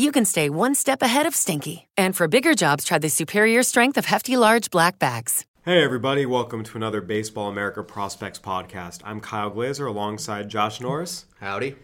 you can stay one step ahead of stinky. And for bigger jobs, try the superior strength of Hefty Large Black Bags. Hey, everybody, welcome to another Baseball America Prospects podcast. I'm Kyle Glaser alongside Josh Norris. Howdy.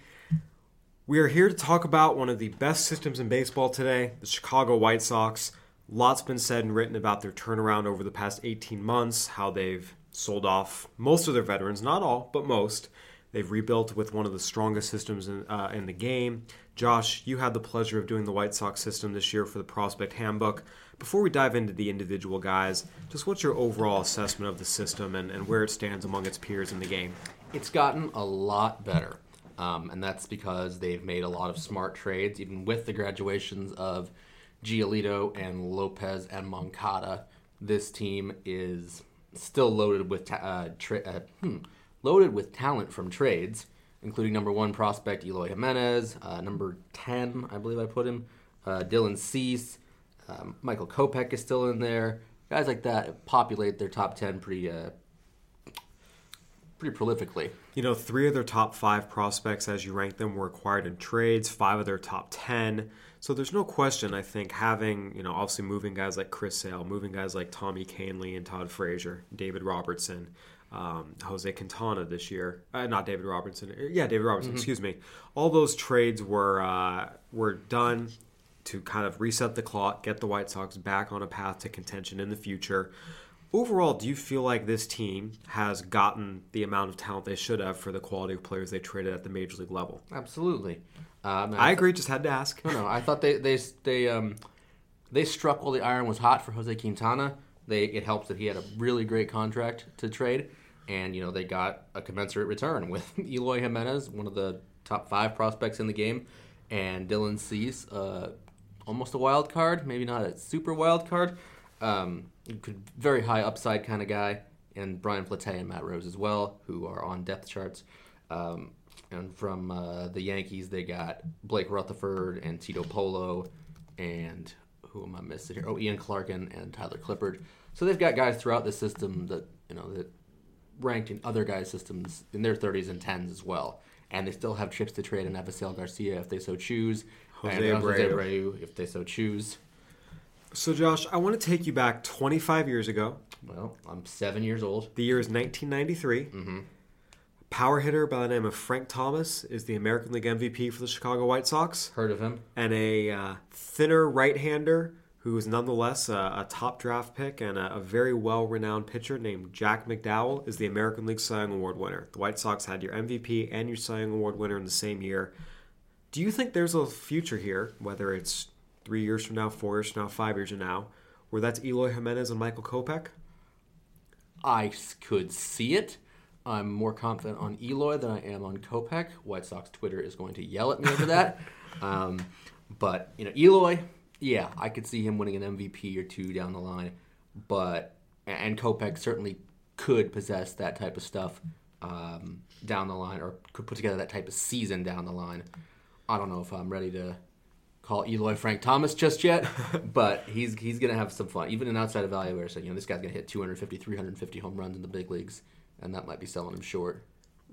We are here to talk about one of the best systems in baseball today, the Chicago White Sox. Lots been said and written about their turnaround over the past 18 months, how they've sold off most of their veterans, not all, but most. They've rebuilt with one of the strongest systems in, uh, in the game. Josh, you had the pleasure of doing the White Sox system this year for the Prospect Handbook. Before we dive into the individual guys, just what's your overall assessment of the system and, and where it stands among its peers in the game? It's gotten a lot better. Um, and that's because they've made a lot of smart trades, even with the graduations of Giolito and Lopez and Moncada. This team is still loaded with ta- uh, tra- uh, hmm, loaded with talent from trades, including number one prospect Eloy Jimenez, uh, number ten, I believe I put him, uh, Dylan Cease, um, Michael Kopech is still in there. Guys like that populate their top ten pretty uh, pretty prolifically. You know, three of their top five prospects, as you rank them, were acquired in trades. Five of their top ten. So there's no question. I think having you know obviously moving guys like Chris Sale, moving guys like Tommy Kahnle and Todd Frazier, David Robertson, um, Jose Quintana this year. Uh, not David Robertson. Yeah, David Robertson. Excuse me. All those trades were uh, were done to kind of reset the clock, get the White Sox back on a path to contention in the future. Overall, do you feel like this team has gotten the amount of talent they should have for the quality of players they traded at the major league level? Absolutely. Um, I agree. Just had to ask. No, no. I thought they they they um they struck while the iron was hot for Jose Quintana. They it helps that he had a really great contract to trade, and you know they got a commensurate return with Eloy Jimenez, one of the top five prospects in the game, and Dylan Cease, uh, almost a wild card, maybe not a super wild card, um, very high upside kind of guy, and Bryant Flete and Matt Rose as well, who are on depth charts. Um, and from uh, the Yankees, they got Blake Rutherford and Tito Polo, and who am I missing here? Oh, Ian Clarkin and Tyler Clippard. So they've got guys throughout the system that you know that ranked in other guys' systems in their 30s and 10s as well. And they still have chips to trade in Avisail Garcia if they so choose, Jose and Jose Abreu. Abreu if they so choose. So, Josh, I want to take you back 25 years ago. Well, I'm seven years old. The year is 1993. Mm-hmm. Power hitter by the name of Frank Thomas is the American League MVP for the Chicago White Sox. Heard of him? and a uh, thinner right-hander who is nonetheless a, a top draft pick and a, a very well-renowned pitcher named Jack McDowell is the American League Cy Young Award winner. The White Sox had your MVP and your Cy Young Award winner in the same year. Do you think there's a future here, whether it's three years from now, four years from now, five years from now, where that's Eloy Jimenez and Michael Kopech? I could see it. I'm more confident on Eloy than I am on Kopech. White Sox Twitter is going to yell at me over that. um, but you know, Eloy, yeah, I could see him winning an MVP or two down the line. But and Kopech certainly could possess that type of stuff um, down the line, or could put together that type of season down the line. I don't know if I'm ready to call Eloy Frank Thomas just yet, but he's he's gonna have some fun. Even an outside evaluator said, you know, this guy's gonna hit 250, 350 home runs in the big leagues, and that might be selling him short.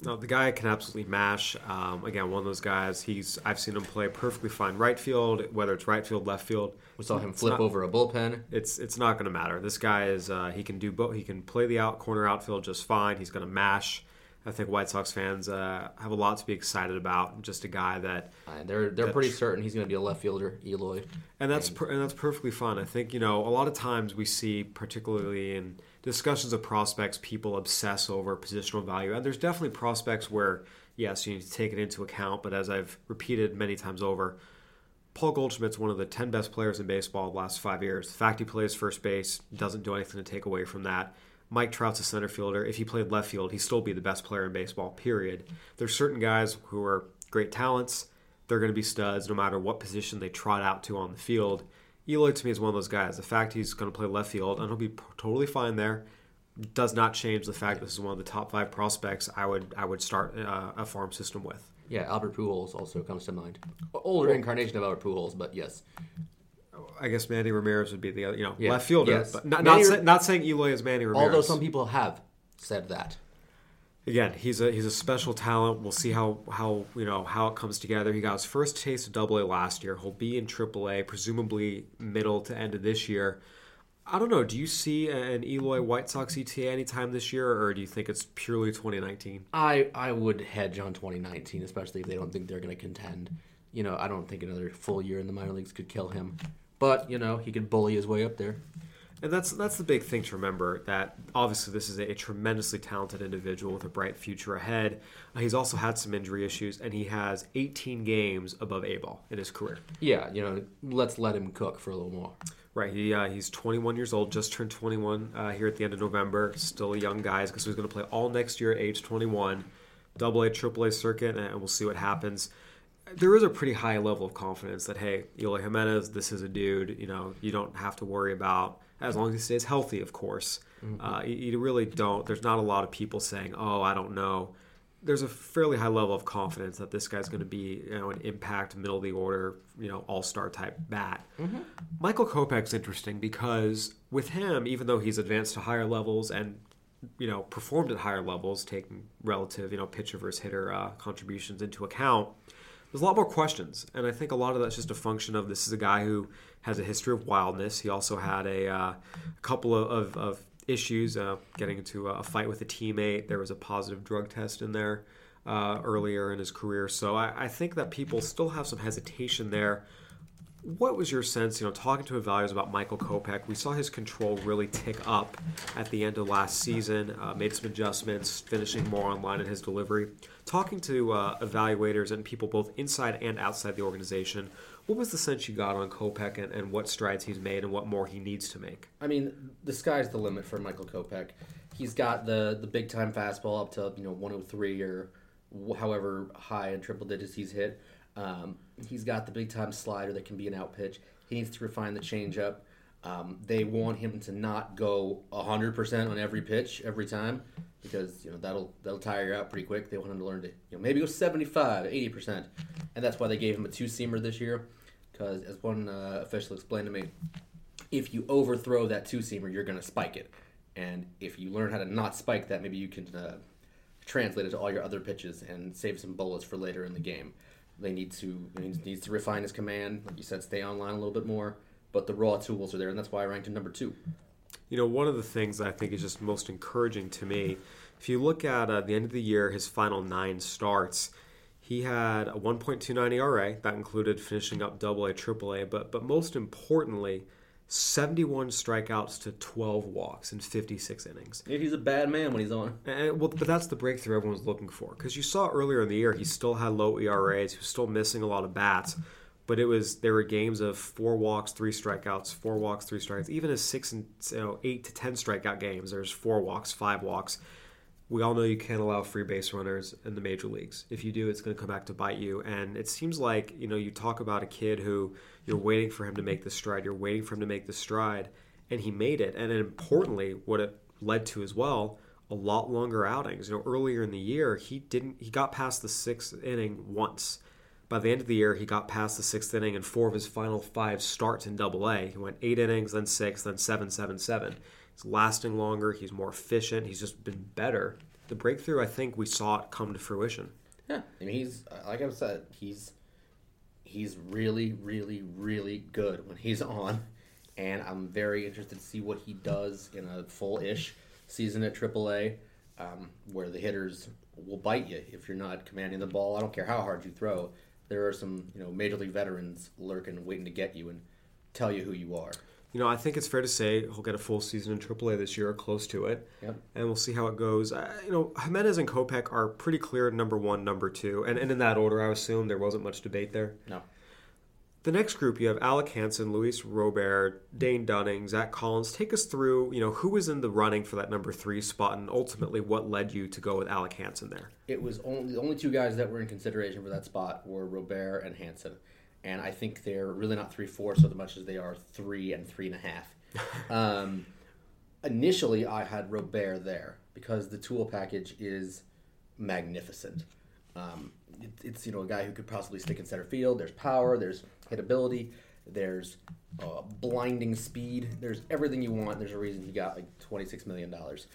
No, the guy can absolutely mash. Um, again, one of those guys. He's I've seen him play perfectly fine right field, whether it's right field, left field. We saw him It's flip not- over a bullpen. It's it's not going to matter. This guy is uh, he can do both. He can play the out corner outfield just fine. He's going to mash. I think White Sox fans uh, have a lot to be excited about. Just a guy that, Uh, they're they're pretty certain he's going to be a left fielder, Eloy. and that's per, and that's perfectly fine. I think you know a lot of times we see, particularly in discussions of prospects, people obsess over positional value, and there's definitely prospects where yes, you need to take it into account. But as I've repeated many times over, Paul Goldschmidt's one of the 10 best players in baseball the last five years. The fact he plays first base doesn't do anything to take away from that. Mike Trout's a center fielder. If he played left field, he'd still be the best player in baseball, period. There's certain guys who are great talents. They're going to be studs no matter what position they trot out to on the field. Eloy, to me, is one of those guys. The fact he's going to play left field, and he'll be totally fine there, does not change the fact this is one of the top five prospects I would I would start uh, a farm system with. Yeah, Albert Pujols also comes to mind. Older incarnation of Albert Pujols, but yes. I guess Manny Ramirez would be the other, you know, Yeah, left fielder. yes. But not, not, Ra- not saying Eloy is Manny Ramirez. Although some people have said that. again, he's a he's a special talent. We'll see how how you know how it comes together. He got his first taste of Double A last year. He'll be in Triple A, presumably middle to end of this year. I don't know. Do you see an Eloy White Sox ETA anytime this year, or do you think it's purely 2019? I I would hedge on 2019, especially if they don't think they're going to contend. You know, I don't think another full year in the minor leagues could kill him. But you know, he could bully his way up there. And that's that's the big thing to remember. That obviously this is a tremendously talented individual with a bright future ahead. Uh, he's also had some injury issues, and he has 18 games above A ball in his career. Yeah, you know, let's let him cook for a little more. Right. He uh, he's 21 years old, just turned 21 uh, here at the end of November. Still a young guy because he's going to play all next year at age 21, double A, triple A circuit, and we'll see what happens. There is a pretty high level of confidence that hey, Eloy Jimenez, this is a dude. You know, you don't have to worry about as long as he stays healthy, of course. Uh, you, you really don't. There's not a lot of people saying, oh, I don't know. There's a fairly high level of confidence that this guy's going to be, you know, an impact, middle of the order, you know, all star type bat. Michael Kopech's interesting because with him, even though he's advanced to higher levels and you know performed at higher levels, taking relative you know pitcher versus hitter uh, contributions into account, there's a lot more questions, and I think a lot of that's just a function of this is a guy who has a history of wildness. He also had a, uh, couple of, of, of issues, uh, getting into a fight with a teammate. There was a positive drug test in there uh, earlier in his career, so I, I think that people still have some hesitation there. What was your sense, you know, talking to evaluators about Michael Kopech? We saw his control really tick up at the end of last season, uh, made some adjustments, finishing more online in his delivery. Talking to uh, evaluators and people both inside and outside the organization, what was the sense you got on Kopech and, and what strides he's made and what more he needs to make? I mean, the sky's the limit for Michael Kopech. He's got the the big time fastball up to you know 103 or however high in triple digits he's hit. Um, he's got the big time slider that can be an out pitch. He needs to refine the changeup. Um, they want him to not go 100% on every pitch every time because you know that'll that'll tire you out pretty quick. They want him to learn to you know maybe go 75, 80%, and that's why they gave him a two seamer this year. Because as one uh, official explained to me, if you overthrow that two seamer, you're going to spike it. And if you learn how to not spike that, maybe you can uh, translate it to all your other pitches and save some bullets for later in the game. They need to needs- to refine his command, like you said, stay online a little bit more. But the raw tools are there, and that's why I ranked him number two. You know, one of the things I think is just most encouraging to me, if you look at uh, the end of the year, his final nine starts, he had a 1.29 ERA. That included finishing up Double A, Triple A, but but most importantly, 71 strikeouts to 12 walks in 56 innings. Yeah, he's a bad man when he's on. And, well, but that's the breakthrough everyone was looking for. Because you saw earlier in the year, he still had low ERAs. He was still missing a lot of bats. But it was there were games of four walks, three strikeouts, four walks, three strikeouts. Even as six and you know, eight to ten strikeout games, there's four walks, five walks. We all know you can't allow free base runners in the major leagues. If you do, it's going to come back to bite you. And it seems like you know you talk about a kid who you're waiting for him to make the stride. You're waiting for him to make the stride, and he made it. And importantly, what it led to as well a lot longer outings. You know, earlier in the year, he didn't. He got past the sixth inning once. By the end of the year, he got past the sixth inning in four of his final five starts in Double A. He went eight innings, then six, then seven, seven, seven. He's lasting longer. He's more efficient. He's just been better. The breakthrough, I think, we saw it come to fruition. Yeah, I mean he's like I said, he's he's really, really, really good when he's on, and I'm very interested to see what he does in a full-ish season at AAA. Um, where the hitters will bite you if you're not commanding the ball. I don't care how hard you throw. There are some you know major league veterans lurking, waiting to get you and tell you who you are. You know, I think it's fair to say he'll get a full season in AAA this year, or close to it. Yep. And we'll see how it goes. Uh, you know, Jimenez and Kopech are pretty clear number one, number two. And, and in that order, I assume there wasn't much debate there. No. The next group, you have Alec Hansen, Luis Robert, Dane Dunning, Zach Collins. Take us through, you know, who was in the running for that number three spot and ultimately what led you to go with Alec Hansen there? It was only the only two guys that were in consideration for that spot were Robert and Hansen. And I think they're really not three four so much as they are three and three and a half. um, initially, I had Robert there because the tool package is magnificent. Um, it, it's you know a guy who could possibly stick in center field. There's power. There's hitability. There's uh, blinding speed. There's everything you want. There's a reason he got like twenty six million dollars.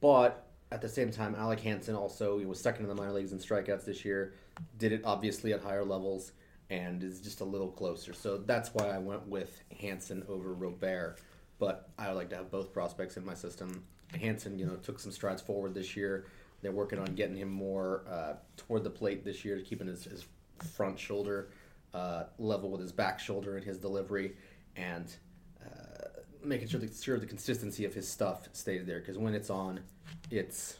But at the same time, Alec Hansen also was second in the minor leagues in strikeouts this year. Did it obviously at higher levels and is just a little closer. So that's why I went with Hansen over Robert. But I would like to have both prospects in my system. Hansen, you know, took some strides forward this year. They're working on getting him more uh, toward the plate this year, keeping his, his front shoulder uh, level with his back shoulder and his delivery, and uh, making sure the, sure the consistency of his stuff stays there. Because when it's on, it's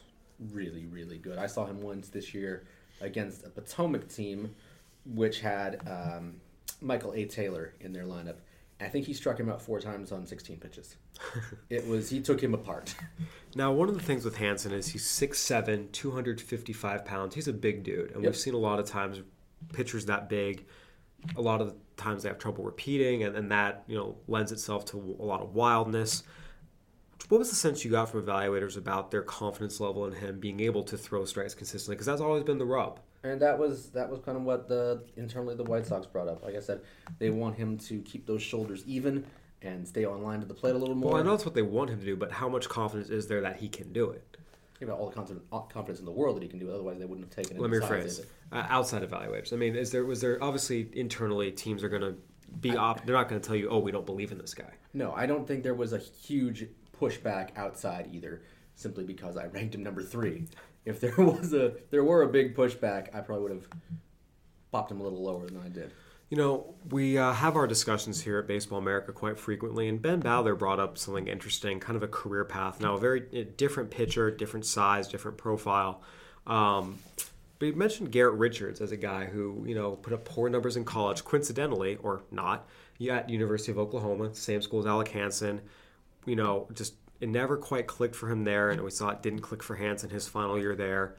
really, really good. I saw him once this year against a Potomac team which had um, Michael A. Taylor in their lineup. I think he struck him out four times on 16 pitches. it was he took him apart. Now, one of the things with Hansen is he's 6'7", 255 pounds. He's a big dude, and Yep. we've seen a lot of times pitchers that big. A lot of the times they have trouble repeating, and, and that you know lends itself to a lot of wildness. What was the sense you got from evaluators about their confidence level in him being able to throw strikes consistently? Because that's always been the rub. And that was that was kind of what the internally the White Sox brought up. Like I said, they want him to keep those shoulders even and stay on line to the plate a little more. Well, I know that's what they want him to do, but how much confidence is there that he can do it? Give all the confidence, confidence in the world that he can do it. Otherwise, they wouldn't have taken him. Let me rephrase. it. Uh, outside evaluators. I mean, is there was there obviously internally teams are going to be op- they're not going to tell you, oh, we don't believe in this guy. No, I don't think there was a huge pushback outside either, simply because I ranked him number three. If there was a there were a big pushback, I probably would have popped him a little lower than I did. You know, we uh, have our discussions here at Baseball America quite frequently, and Ben Badler brought up something interesting, kind of a career path. Now, a very different pitcher, different size, different profile. Um, but he mentioned Garrett Richards as a guy who, you know, put up poor numbers in college, coincidentally or not, at University of Oklahoma, same school as Alec Hansen. You know, just it never quite clicked for him there, and we saw it didn't click for Hansen his final year there.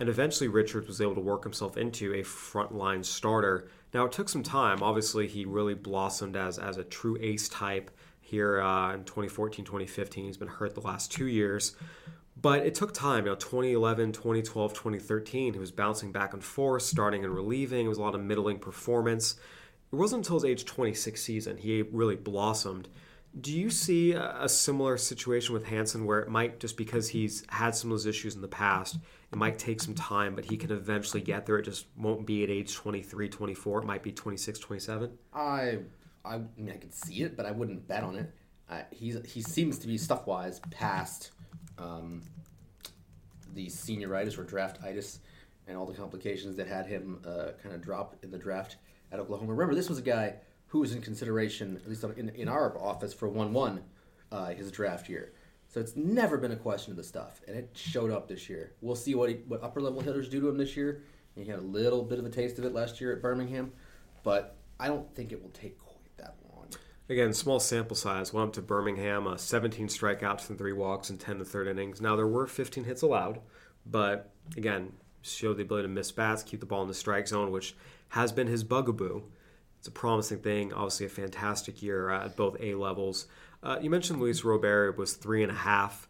And eventually, Richards was able to work himself into a frontline starter. Now, it took some time. Obviously, he really blossomed as, as a true ace type here uh, in 2014, 2015. He's been hurt the last two years. But it took time. You know, 2011, 2012, 2013, he was bouncing back and forth, starting and relieving. It was a lot of middling performance. It wasn't until his age 26 season he really blossomed. Do you see a similar situation with Hansen where it might, just because he's had some of those issues in the past, it might take some time, but he can eventually get there? It just won't be at age 23, 24. It might be 26, 27. I I mean I could see it, but I wouldn't bet on it. Uh, he's he seems to be stuff wise past um, the senioritis or draftitis and all the complications that had him uh, kind of drop in the draft at Oklahoma. Remember, this was a guy who was in consideration, at least in, in our office, for 1 1 uh, his draft year. So it's never been a question of the stuff, and it showed up this year. We'll see what he, what upper level hitters do to him this year. He had a little bit of a taste of it last year at Birmingham, but I don't think it will take quite that long. Again, small sample size. Went up to Birmingham, uh, 17 strikeouts and three walks in 10 and third innings. Now, there were 15 hits allowed, but again, showed the ability to miss bats, keep the ball in the strike zone, which has been his bugaboo. It's a promising thing. Obviously, a fantastic year uh, at both A levels. Uh, you mentioned Luis Robert was three and a half.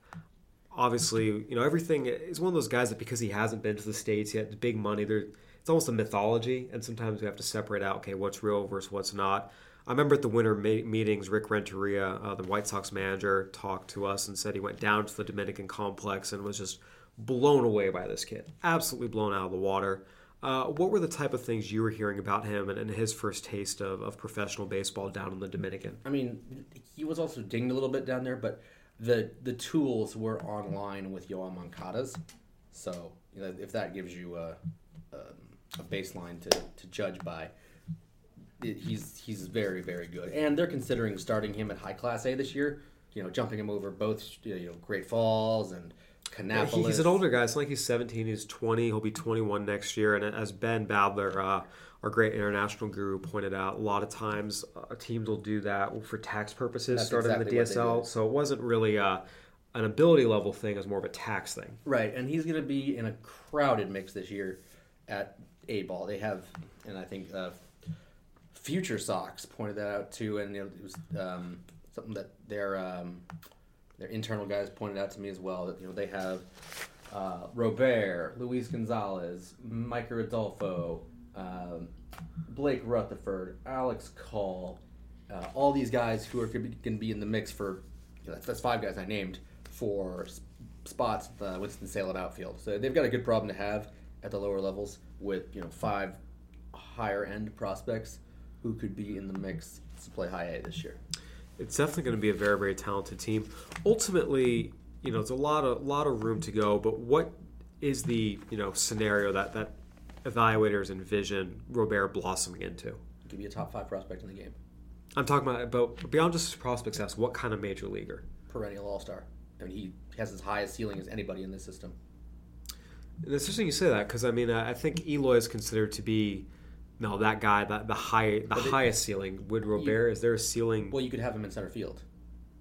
Obviously, you know everything is one of those guys that because he hasn't been to the states yet, the big money. There, it's almost a mythology, and sometimes we have to separate out. Okay, what's real versus what's not. I remember at the winter ma- meetings, Rick Renteria, uh, the White Sox manager, talked to us and said he went down to the Dominican complex and was just blown away by this kid. Absolutely blown out of the water. Uh, what were the type of things you were hearing about him and, and his first taste of, of professional baseball down in the Dominican? I mean, he was also dinged a little bit down there, but the the tools were online with Yoan Moncada's, so you know, if that gives you a, a, a baseline to, to judge by, it, he's he's very very good, and they're considering starting him at high class A this year. You know, jumping him over both you know Great Falls and Kannapolis. He- He's an older guy. It's not like he's 17. He's 20. He'll be 21 next year. And as Ben Badler, uh, our great international guru, pointed out, a lot of times uh, teams will do that for tax purposes, That's starting exactly the DSL. So it wasn't really uh, an ability level thing. It was more of a tax thing. Right, and he's going to be in a crowded mix this year at A ball. They have, and I think uh, Future Sox pointed that out too, and it was um, something that their um, their internal guys pointed out to me as well. That you know they have uh, Robert, Luis Gonzalez, Micker Adolfo, um, Blake Rutherford, Alex Call, uh, all these guys who are going to be in the mix for you know, that's, that's five guys I named for s- spots at the Winston Salem outfield. So they've got a good problem to have at the lower levels with you know five higher end prospects who could be in the mix to play high A this year. It's definitely going to be a very, very talented team. Ultimately, you know, it's a lot of lot of room to go. But what is the you know scenario that that evaluators envision Robert blossoming into? Give be a top five prospect in the game, I'm talking about, but beyond just prospect status, what kind of major leaguer? perennial All Star. I mean, he has as high a ceiling as anybody in this system. And it's interesting you say that because I mean I I think Eloy is considered to be no that guy that the high the it- highest ceiling. Would Robert is there a ceiling? Well, you could have him in center field,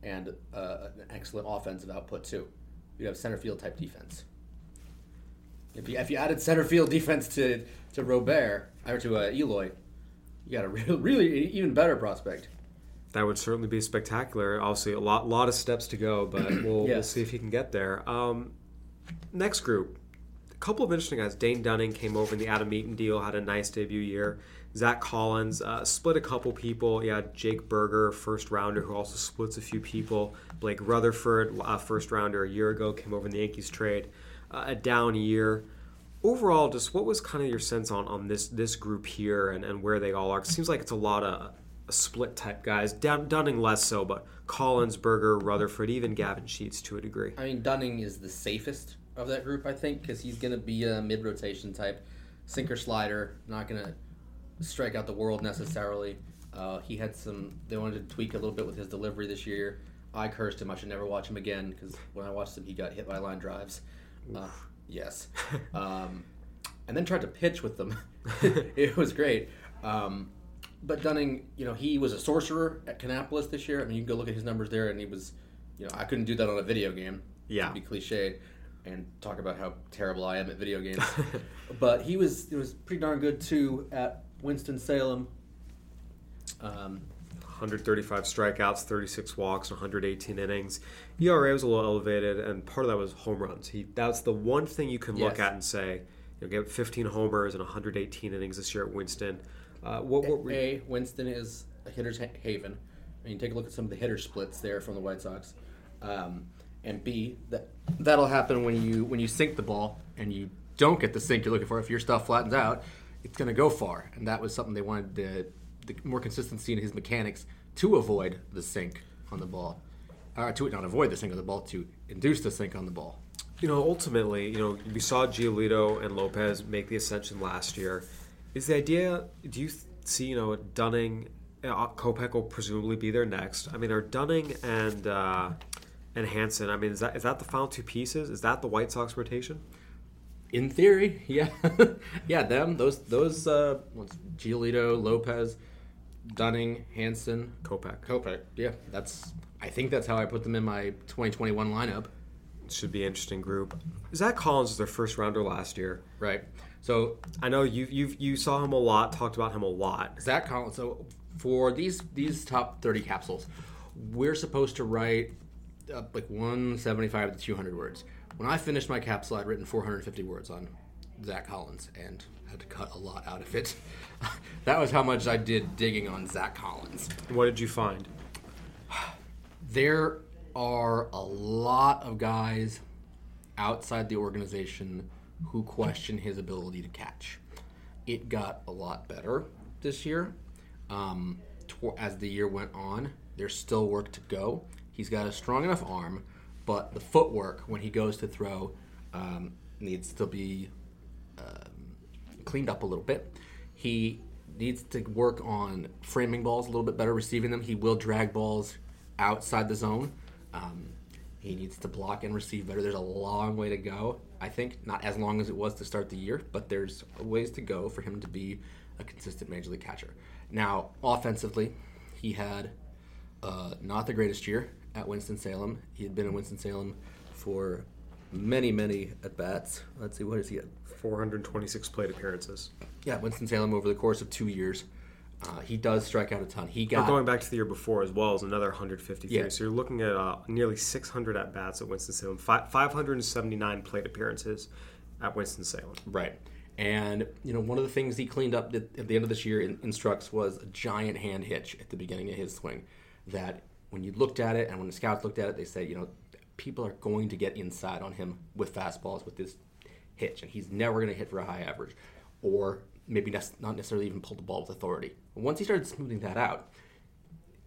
and uh, an excellent offensive output too. You'd have center field type defense. If you, if you added center field defense to to Robert or to uh, Eloy, you got a real, really even better prospect. That would certainly be spectacular. Obviously, a lot lot of steps to go, but we'll, we'll see if he can get there. Um, next group, couple of interesting guys. Dane Dunning came over in the Adam Eaton deal, had a nice debut year. Zach Collins uh, split a couple people. Yeah, Jake Burger, first rounder, who also splits a few people. Blake Rutherford, uh, first rounder a year ago, came over in the Yankees trade. Uh, a down year. Overall, just what was kind of your sense on, on this this group here and, and where they all are? It seems like it's a lot of split type guys. Dun- Dunning less so, but Collins, Burger, Rutherford, even Gavin Sheets to a degree. I mean, Dunning is the safest of that group, I think, because he's going to be a mid rotation type sinker slider, not going to strike out the world necessarily. Uh, he had some, they wanted to tweak a little bit with his delivery this year. I cursed him. I should never watch him again because when I watched him, he got hit by line drives. Uh, yes. Um, and then tried to pitch with them. it was great. Um, but Dunning, you know, he was a sorcerer at Kannapolis this year. I mean, you can go look at his numbers there, and he was, you know, I couldn't do that on a video game. Yeah. To be cliched and talk about how terrible I am at video games. but he was, it was pretty darn good too at Winston Salem. Um, 135 strikeouts, 36 walks, 118 innings. ERA was a little elevated, and part of that was home runs. He that's the one thing you can look at and say, you know, get 15 homers and 118 innings this year at Winston. Uh, what what were, A, Winston is a hitter's ha- haven. I mean, take a look at some of the hitter splits there from the White Sox. Um, and B, that that'll happen when you when you sink the ball and you don't get the sink you're looking for. If your stuff flattens out, it's going to go far, and that was something they wanted to, the more consistency in his mechanics to avoid the sink on the ball, or to not avoid the sink on the ball, to induce the sink on the ball. you know, ultimately, you know, we saw Giolito and Lopez make the ascension last year. Is the idea? Do you see, you know, Dunning, uh, Kopech will presumably be there next? I mean, are Dunning and uh, and Hansen? I mean, is that is that the final two pieces? Is that the White Sox rotation? In theory, yeah, yeah. Them, those, those. Uh, what's Giolito, Lopez, Dunning, Hansen, Kopech. Kopech. Yeah, that's. I think that's how I put them in my 2021 lineup. should be an interesting group. Zach Collins was their first rounder last year. Right. So I know you you you saw him a lot, talked about him a lot. Zach Collins. So for these these top 30 capsules, we're supposed to write uh, like 175 to 200 words. When I finished my capsule, I'd written 450 words on Zach Collins and had to cut a lot out of it. that was how much I did digging on Zach Collins. What did you find? there are a lot of guys outside the organization who question his ability to catch. It got a lot better this year. Um, tw- as the year went on, there's still work to go. He's got a strong enough arm, but the footwork when he goes to throw um, needs to be um, cleaned up a little bit. He needs to work on framing balls a little bit better, receiving them. He will drag balls outside the zone. Um, he needs to block and receive better. There's a long way to go. I think not as long as it was to start the year, but there's ways to go for him to be a consistent major league catcher. Now, offensively, he had uh, not the greatest year at Winston Salem. He had been in Winston Salem for many, many at bats. Let's see, what is he at? 426 plate appearances. Yeah, Winston Salem over the course of two years. Uh, he does strike out a ton. He But got going back to the year before as well as another 153. Yeah. So you're looking at uh, nearly 600 at bats at Winston Salem, fi- 579 plate appearances at Winston Salem. Right. And, you know, one of the things he cleaned up at, at the end of this year in, in Strux was a giant hand hitch at the beginning of his swing. That when you looked at it and when the scouts looked at it, they said, you know, people are going to get inside on him with fastballs with this hitch, and he's never going to hit for a high average or maybe not necessarily even pull the ball with authority. Once he started smoothing that out,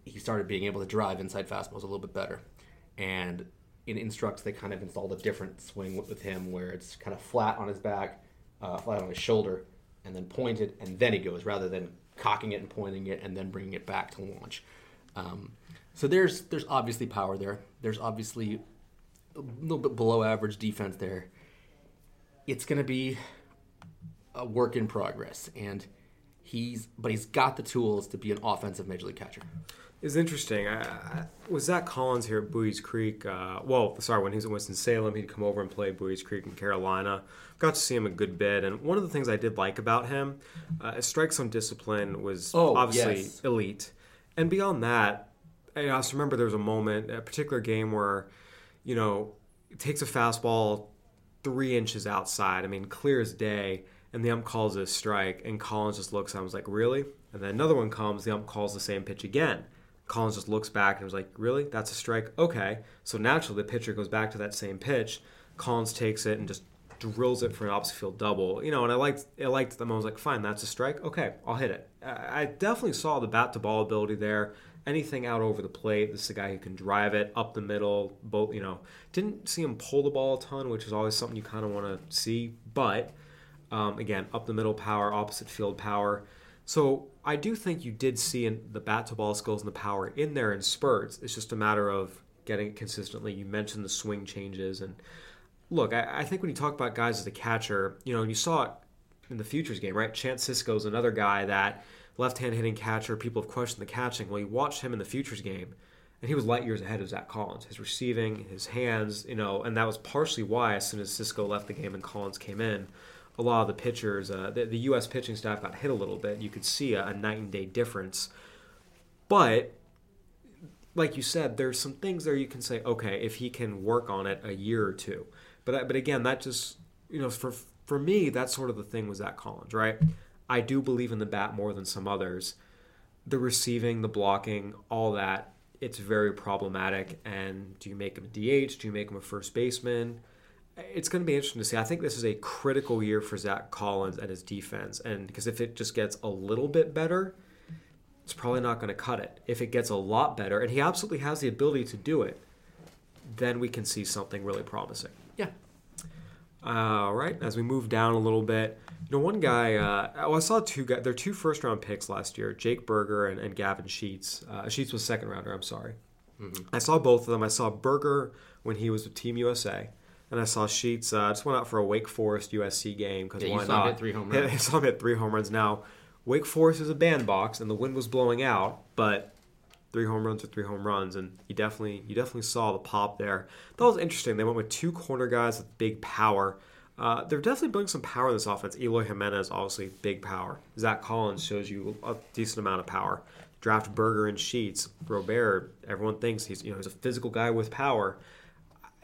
he started being able to drive inside fastballs a little bit better. And in Instructs, they kind of installed a different swing with, him where it's kind of flat on his back, uh, flat on his shoulder, and then pointed, and then he goes rather than cocking it and pointing it and then bringing it back to launch. Um, so there's there's obviously power there. There's obviously a little bit below average defense there. It's going to be a work in progress, and he's but he's got the tools to be an offensive major league catcher. It's interesting. I, I, was Zach Collins here at Buies Creek? Uh, well, sorry, when he was at Winston Salem, he'd come over and play Buies Creek in Carolina. Got to see him a good bit, and one of the things I did like about him, uh, his strike zone discipline was Oh, obviously yes. elite, and beyond that, I also remember there was a moment, a particular game where, you know, it takes a fastball three inches outside. I mean, clear as day, and the ump calls a strike, and Collins just looks at him and was like, "Really?" And then another one comes, the ump calls the same pitch again. Collins just looks back and was like, "Really? That's a strike? Okay." So naturally, the pitcher goes back to that same pitch. Collins takes it and just drills it for an opposite field double. You know, and I liked I liked them. I was like, "Fine, that's a strike. Okay, I'll hit it." I definitely saw the bat to ball ability there. Anything out over the plate, this is a guy who can drive it up the middle. Both, you know, didn't see him pull the ball a ton, which is always something you kind of want to see. But um, again, up the middle power, opposite field power. So I do think you did see in the bat to ball skills and the power in there in spurts. It's just a matter of getting it consistently. You mentioned the swing changes and look, I, I think when you talk about guys as a catcher, you know, you saw it in the futures game, right? Chance Sisco's another guy that left-hand hitting catcher. People have questioned the catching. Well, you watched him in the futures game, and he was light years ahead of Zach Collins. His receiving, his hands, you know, and that was partially why as soon as Sisco left the game and Collins came in, a lot of the pitchers, uh, the, the U.S. pitching staff got hit a little bit. You could see a, a night and day difference. But like you said, there's some things there you can say, okay, if he can work on it a year or two. But but again, that just you know for for me, that's sort of the thing was Zach Collins, right? I do believe in the bat more than some others. The receiving, the blocking, all that, it's very problematic. And do you make him a DH? Do you make him a first baseman? It's going to be interesting to see. I think this is a critical year for Zach Collins and his defense, and because if it just gets a little bit better, it's probably not going to cut it. If it gets a lot better, and he absolutely has the ability to do it, then we can see something really promising. Yeah. All right, as we move down a little bit, you know, one guy, uh, oh, I saw two guys, they're two first round picks last year, Jake Burger and, and Gavin Sheets. Uh, Sheets was second rounder, I'm sorry. I saw both of them. I saw Burger when he was with Team USA, and I saw Sheets. Uh, just went out for a Wake Forest USC game because Yeah, you why saw him hit three home Yeah, runs. I saw him hit three home runs. Now, Wake Forest is a bandbox, and the wind was blowing out, but three home runs or three home runs, and you definitely you definitely saw the pop there. That was interesting. They went with two corner guys with big power. Uh, they're definitely building some power in this offense. Eloy Jimenez, obviously, big power. Zach Collins shows you a decent amount of power. Draft Burger and Sheets. Robert, everyone thinks he's you know he's a physical guy with power.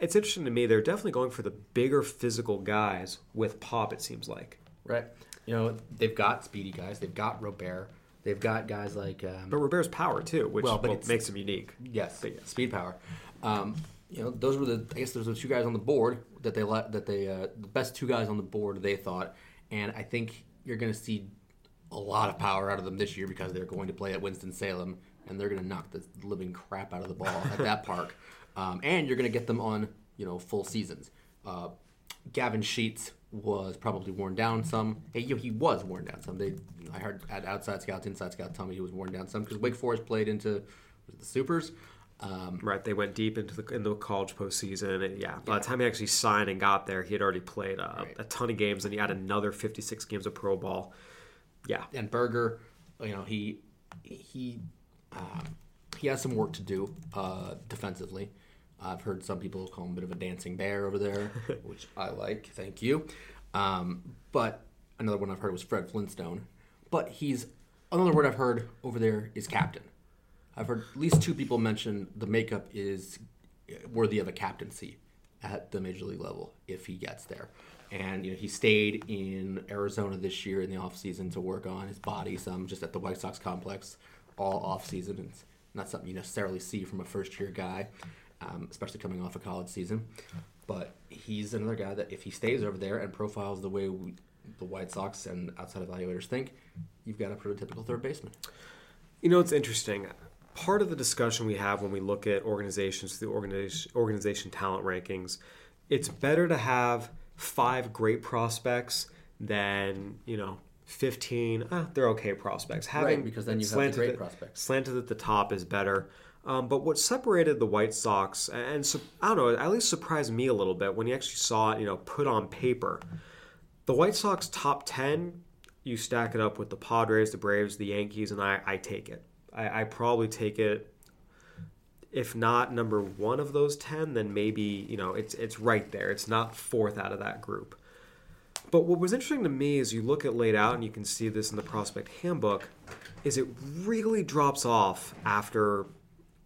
It's interesting to me. They're definitely going for the bigger physical guys with pop. It seems like. Right. You know, they've got speedy guys. They've got Robert. They've got guys like um, But Robert's power too, which Well, well, makes him unique. Yes. speed power. Um, you know, those were the I guess those were the two guys on the board that they let that they uh, the best two guys on the board they thought, and I think you're going to see a lot of power out of them this year because they're going to play at Winston Salem and they're going to knock the living crap out of the ball at that park. Um, and you're going to get them on you know full seasons. Uh, Gavin Sheets was probably worn down some. Know, he was worn down some. They, I heard at outside scouts, inside scouts tell me he was worn down some because Wake Forest played into the Supers. Um, Right, they went deep into the into the college postseason, and yeah, by the time he actually signed and got there, he had already played a, Right. a ton of games, and he had another 56 games of pro ball. Yeah, and Burger, you know, he he um, he has some work to do uh, defensively. I've heard some people call him a bit of a dancing bear over there, which I like. Thank you. Um, but another one I've heard was Fred Flintstone. But he's another word I've heard over there is captain. I've heard at least two people mention the makeup is worthy of a captaincy at the major league level if he gets there. And you know, he stayed in Arizona this year in the offseason to work on his body some just at the White Sox complex all offseason. It's not something you necessarily see from a first year guy, um, especially coming off a college season. But he's another guy that if he stays over there and profiles the way we, the White Sox and outside evaluators think, you've got a prototypical third baseman. You know, it's interesting. Part of the discussion we have when we look at organizations through organization, organization talent rankings, it's better to have five great prospects than, you know, 15, ah, they're okay prospects. Having because then you have the great at- prospects. Slanted at the top is better. Um, but what separated the White Sox, and I don't know, at least surprised me a little bit when you actually saw it, you know, put on paper. The White Sox top 10, you stack it up with the Padres, the Braves, the Yankees, and I, I take it. I, I probably take it, if not number one of those 10, then maybe, you know, it's, it's right there. It's not fourth out of that group. But what was interesting to me is you look at laid out, and you can see this in the prospect handbook, is it really drops off after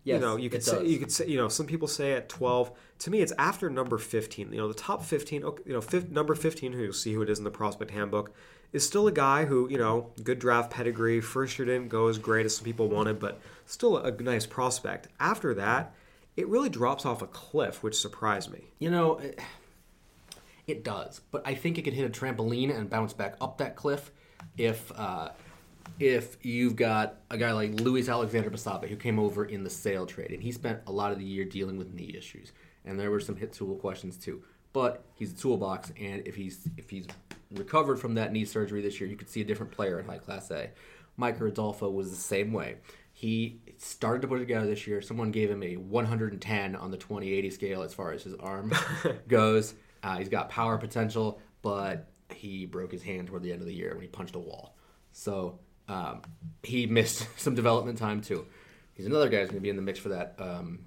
you know, you could say you could say you know some people say at twelve. To me, it's after number fifteen. You know, the top fifteen. okay, You know, fif- number fifteen, who you'll see who it is in the prospect handbook, is still a guy who you know good draft pedigree. First year didn't go as great as some people wanted, but still a nice prospect. After that, it really drops off a cliff, which surprised me. You know, it, it does, but I think it could hit a trampoline and bounce back up that cliff if uh, if you've got a guy like Luis Alexander Basabe who came over in the sale trade and he spent a lot of the year dealing with knee issues and there were some hit tool questions too. But he's a toolbox, and if he's if he's recovered from that knee surgery this year, you could see a different player in High Class A. Micker Adolfo was the same way. He started to put it together this year. Someone gave him a 110 on the 2080 scale as far as his arm goes. Uh, he's got power potential, but he broke his hand toward the end of the year when he punched a wall. So um, he missed some development time too. He's another guy who's going to be in the mix for that um,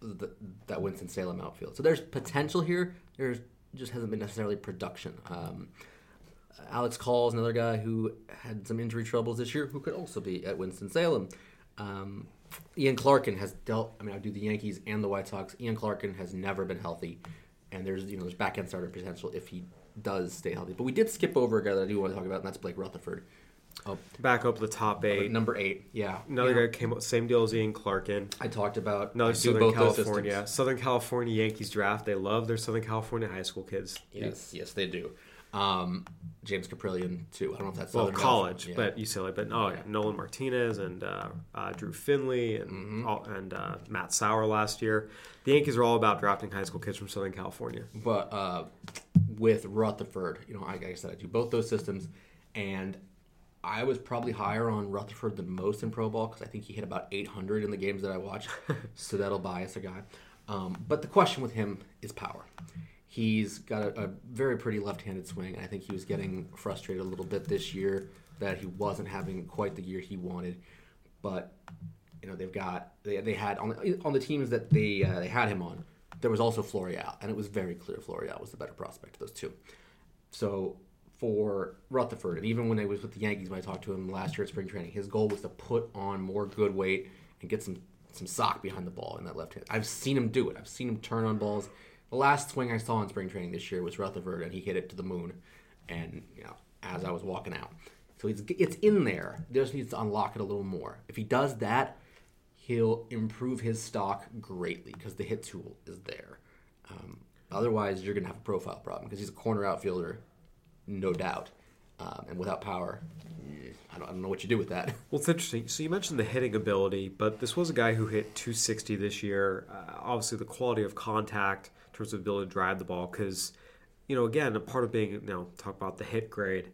the, that Winston Salem outfield. So there's potential here. There's just hasn't been necessarily production. Um, Alex Call is another guy who had some injury troubles this year, who could also be at Winston Salem. Um, Ian Clarkin has dealt. I mean, I do the Yankees and the White Sox. Ian Clarkin has never been healthy, and there's you know there's back end starter potential if he does stay healthy. But we did skip over a guy that I do want to talk about, and that's Blake Rutherford. Oh, Back up the top eight. number eight. Yeah, Another know, guy came up, same deal as Ian Clarkin. I talked about. I Another do Southern California. Southern California Yankees draft. They love their Southern California high school kids. Yes, yes, they do. Um, James Kaprielian too. I don't know if that's Well, Southern college, California. but UCLA. But oh yeah, Nolan Martinez and uh, uh, Drew Finley and Mm-hmm. all, and uh, Matt Sauer last year. The Yankees are all about drafting high school kids from Southern California. but uh, with Rutherford, you know, I said, I do both those systems, and I was probably higher on Rutherford than most in pro ball because I think he hit about 800 in the games that I watched, so that'll bias a guy. Um, but the question with him is power. He's got a, a very pretty left-handed swing. I think he was getting frustrated a little bit this year that he wasn't having quite the year he wanted. But you know they've got they, they had on the, on the teams that they uh, they had him on. There was also Florial, and it was very clear Florial was the better prospect of those two. So for Rutherford, and even when I was with the Yankees, when I talked to him last year at spring training, his goal was to put on more good weight and get some some sock behind the ball in that left hand. I've seen him do it. I've seen him turn on balls. The last swing I saw in spring training this year was Rutherford, and he hit it to the moon. And you know, as I was walking out, so it's it's in there. He just needs to unlock it a little more. If he does that, he'll improve his stock greatly because the hit tool is there. Um, otherwise, you're gonna have a profile problem because he's a corner outfielder, no doubt, um, and without power, I don't, I don't know what you do with that. Well, it's interesting. So you mentioned the hitting ability, but this was a guy who hit 260 this year. Uh, obviously, the quality of contact in terms of ability to drive the ball, because you know, again, a part of being you know talk about the hit grade,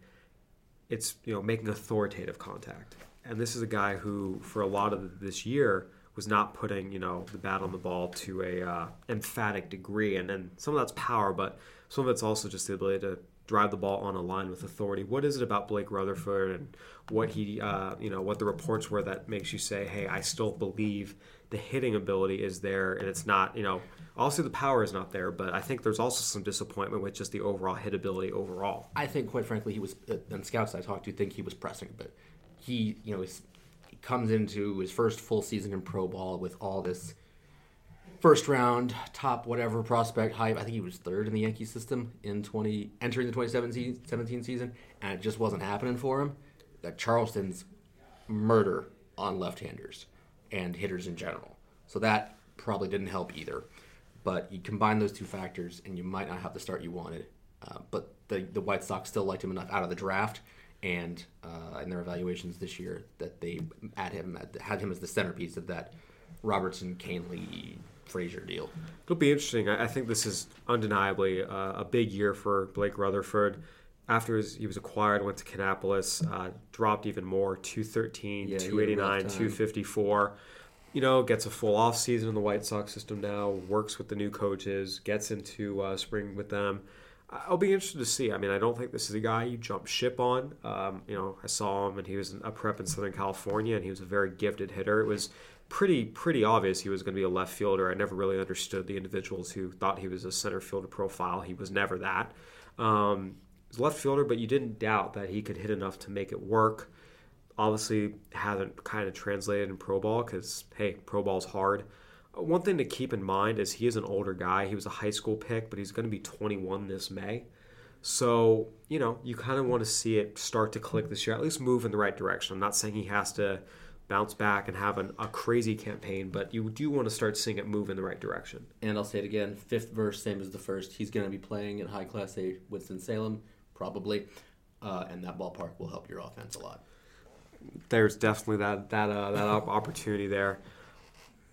it's you know making authoritative contact, and this is a guy who for a lot of this year was not putting you know the bat on the ball to a uh, emphatic degree, and then some of that's power, but some of it's also just the ability to drive the ball on a line with authority. What is it about Blake Rutherford and what he, uh, you know, what the reports were that makes you say, hey, I still believe the hitting ability is there, and it's not, you know, also the power is not there, but I think there's also some disappointment with just the overall hit ability overall. I think, quite frankly, he was, uh, and scouts I talked to think he was pressing but. He, you know, he comes into his first full season in pro ball with all this first round top whatever prospect hype. I think he was third in the Yankee system in 20 entering the 2017 season, and it just wasn't happening for him. That Charleston's murder on left-handers and hitters in general. So that probably didn't help either. But you combine those two factors, and you might not have the start you wanted. Uh, but the the White Sox still liked him enough out of the draft and uh, in their evaluations this year that they had him had him as the centerpiece of that Robertson Kahnle Frazier deal. It'll be interesting. I think this is undeniably uh, a big year for Blake Rutherford. After his, he was acquired, went to Kannapolis, uh, dropped even more 213, Yeah, he had a 289, rough time. 254. You know, gets a full off season in the White Sox system now, works with the new coaches, gets into uh, spring with them. I'll be interested to see. I mean, I don't think this is a guy you jump ship on. Um, you know, I saw him and he was a prep in Southern California and he was a very gifted hitter. It was pretty pretty obvious he was going to be a left fielder. I never really understood the individuals who thought he was a center fielder profile. He was never that. Um, left fielder, but you didn't doubt that he could hit enough to make it work. Obviously, hasn't kind of translated in pro ball because hey, pro ball's hard. One thing to keep in mind is he is an older guy. He was a high school pick, but he's going to be 21 this May. So, you know, you kind of want to see it start to click this year, at least move in the right direction. I'm not saying he has to bounce back and have an, a crazy campaign, but you do want to start seeing it move in the right direction. And I'll say it again: fifth verse, same as the first. He's going to be playing at high class A Winston Salem, probably, uh, and that ballpark will help your offense a lot. There's definitely that that uh, that opportunity there.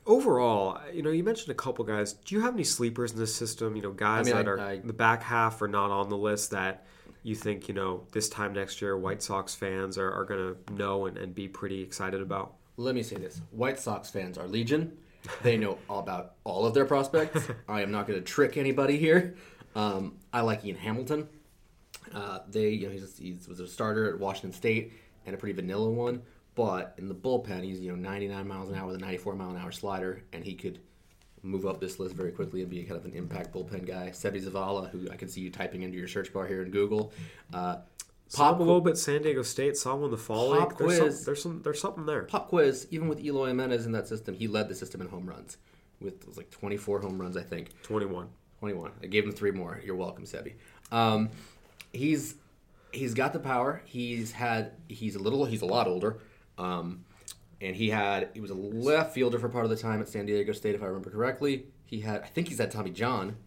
Overall, you know, you mentioned a couple guys. Do you have any sleepers in this system? You know, guys I mean, that I- are I- the back half are not on the list that you think you know this time next year White Sox fans are, are going to know and, and be pretty excited about. Let me say this: White Sox fans are legion. They know all about all of their prospects. I am not going to trick anybody here. Um, I like Ian Hamilton. Uh, they, you know, he's, he was a starter at Washington State and a pretty vanilla one. But in the bullpen, he's you know 99 miles an hour with a 94 mile an hour slider, and he could move up this list very quickly and be kind of an impact bullpen guy. Seby Zavala, who I can see you typing into your search bar here in Google. Uh, Saw him a little bit San Diego State. Saw him in the fall Pop league. There's quiz. some, there's some there's something there. pop quiz, even with Eloy Jimenez in that system, he led the system in home runs with was like 24 home runs, I think. 21. 21. I gave him three more. You're welcome, Sebi. Um, he's he's got the power. He's had he's a little he's a lot older. Um, and he had he was a left fielder for part of the time at San Diego State, if I remember correctly. He had I think he's had Tommy John,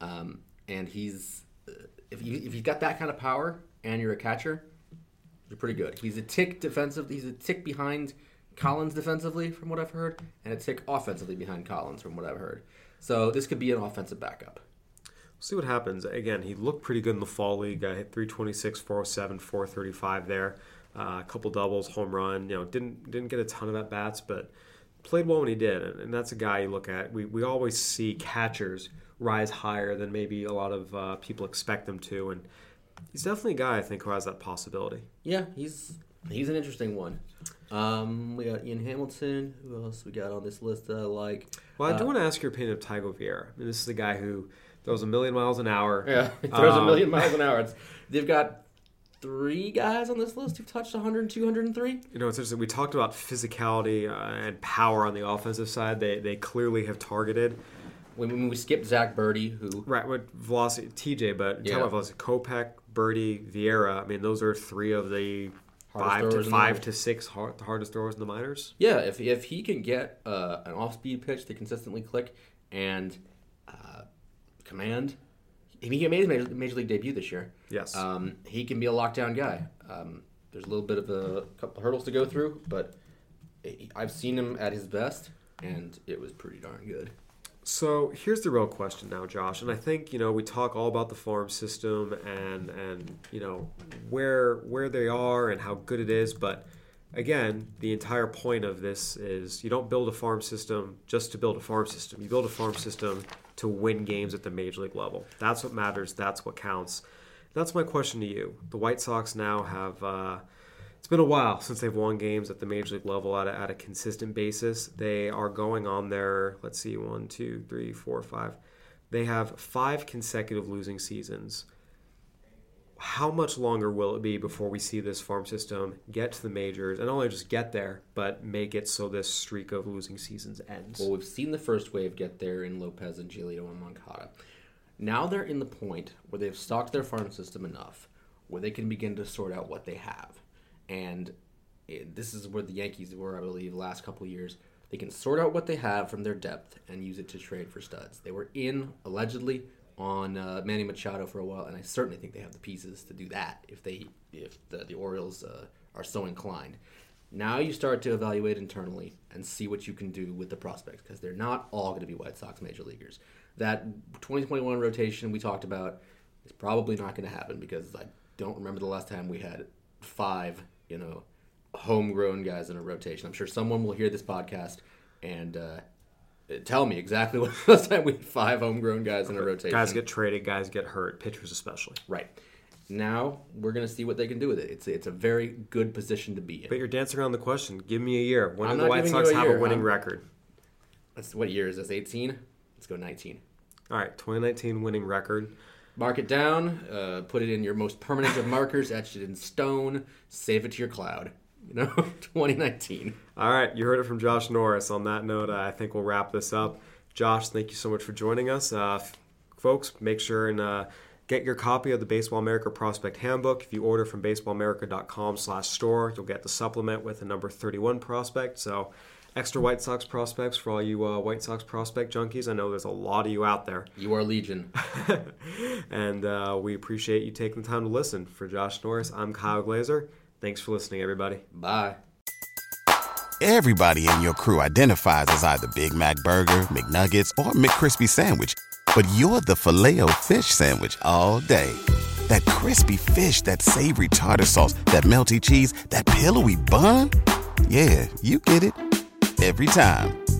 um, and he's uh, if you if you've got that kind of power and you're a catcher, you're pretty good. He's a tick defensive. He's a tick behind Collins defensively, from what I've heard, and a tick offensively behind Collins, from what I've heard. So this could be an offensive backup. see what happens. Again, he looked pretty good in the fall league. I hit 326, 407, 435 there. Uh, a couple doubles, home run. You know, didn't didn't get a ton of at bats, but played well when he did. And, and that's a guy you look at. We we always see catchers rise higher than maybe a lot of uh, people expect them to, and he's definitely a guy I think who has that possibility. Yeah, he's he's an interesting one. Um, we got Ian Hamilton. Who else we got on this list that I like? Well, I Uh, do want to ask your opinion of Thyago Vieira. I mean, this is a guy who throws a million miles an hour. Yeah, he throws a Um, million miles an hour. It's, they've got three guys on this list who've touched 100, and 203. You know, it's interesting. We talked about physicality uh, and power on the offensive side. They they clearly have targeted. When, when we skipped Zack Burdi, who Right, with velocity, TJ, but Yeah. about velocity, Kopech, Birdie, Vieira. I mean, those are three of the Hardest five to throwers in the five to six hard, the hardest throwers in the minors. Yeah, if, if he can get uh, an off speed pitch to consistently click and uh, command, he made his major, major league debut this year. Yes. Um, he can be a lockdown guy. Um, there's a little bit of a couple hurdles to go through, but I've seen him at his best, and it was pretty darn good. So here's the real question now, Josh, and I think you know we talk all about the farm system and and you know where where they are and how good it is, but again, the entire point of this is you don't build a farm system just to build a farm system. You build a farm system to win games at the major league level. That's what matters. That's what counts. That's my question to you. The White Sox now have. Uh, it's been a while since they've won games at the major league level at a, at a consistent basis. They are going on their, let's see, one, two, three, four, five. They have five consecutive losing seasons. How much longer will it be before we see this farm system get to the majors and not only just get there, but make it so this streak of losing seasons ends? Well, we've seen the first wave get there in Lopez and Giolito and Moncada. Now they're in the point where they've stocked their farm system enough where they can begin to sort out what they have and it, this is where the Yankees were, I believe, last couple years. They can sort out what they have from their depth and use it to trade for studs. They were in allegedly on uh, Manny Machado for a while, and I certainly think they have the pieces to do that if they if the, the Orioles uh, are so inclined. Now you start to evaluate internally and see what you can do with the prospects because they're not all going to be White Sox major leaguers. That 2021 rotation we talked about is probably not going to happen because I don't remember the last time we had five you know, homegrown guys in a rotation. I'm sure someone will hear this podcast and uh, tell me exactly what last time we had five homegrown guys in a rotation. Guys get traded, guys get hurt, pitchers especially. Right. Now we're gonna see what they can do with it. It's it's a very good position to be in. But you're dancing around the question. Give me a year. When do the White Sox a have a winning I'm, record? That's what year is this? 18. Let's go 19. All right, 2019 winning record. Mark it down, uh, put it in your most permanent of markers, etch it in stone, save it to your cloud. You know, 2019. All right, you heard it from Josh Norris. On that note, I think we'll wrap this up. Josh, thank you so much for joining us. Uh, folks, make sure and uh, get your copy of the Baseball America Prospect Handbook. If you order from baseballamerica.com slash store, you'll get the supplement with the number 31 prospect. So extra White Sox prospects for all you uh, White Sox prospect junkies. I know there's a lot of you out there. You are legion. and uh, we appreciate you taking the time to listen. For Josh Norris, I'm Kyle Glaser. Thanks for listening, everybody. Bye. Everybody in your crew identifies as either Big Mac Burger, McNuggets, or McCrispy Sandwich. But you're the filet fish Sandwich all day. That crispy fish, that savory tartar sauce, that melty cheese, that pillowy bun. Yeah, you get it every time.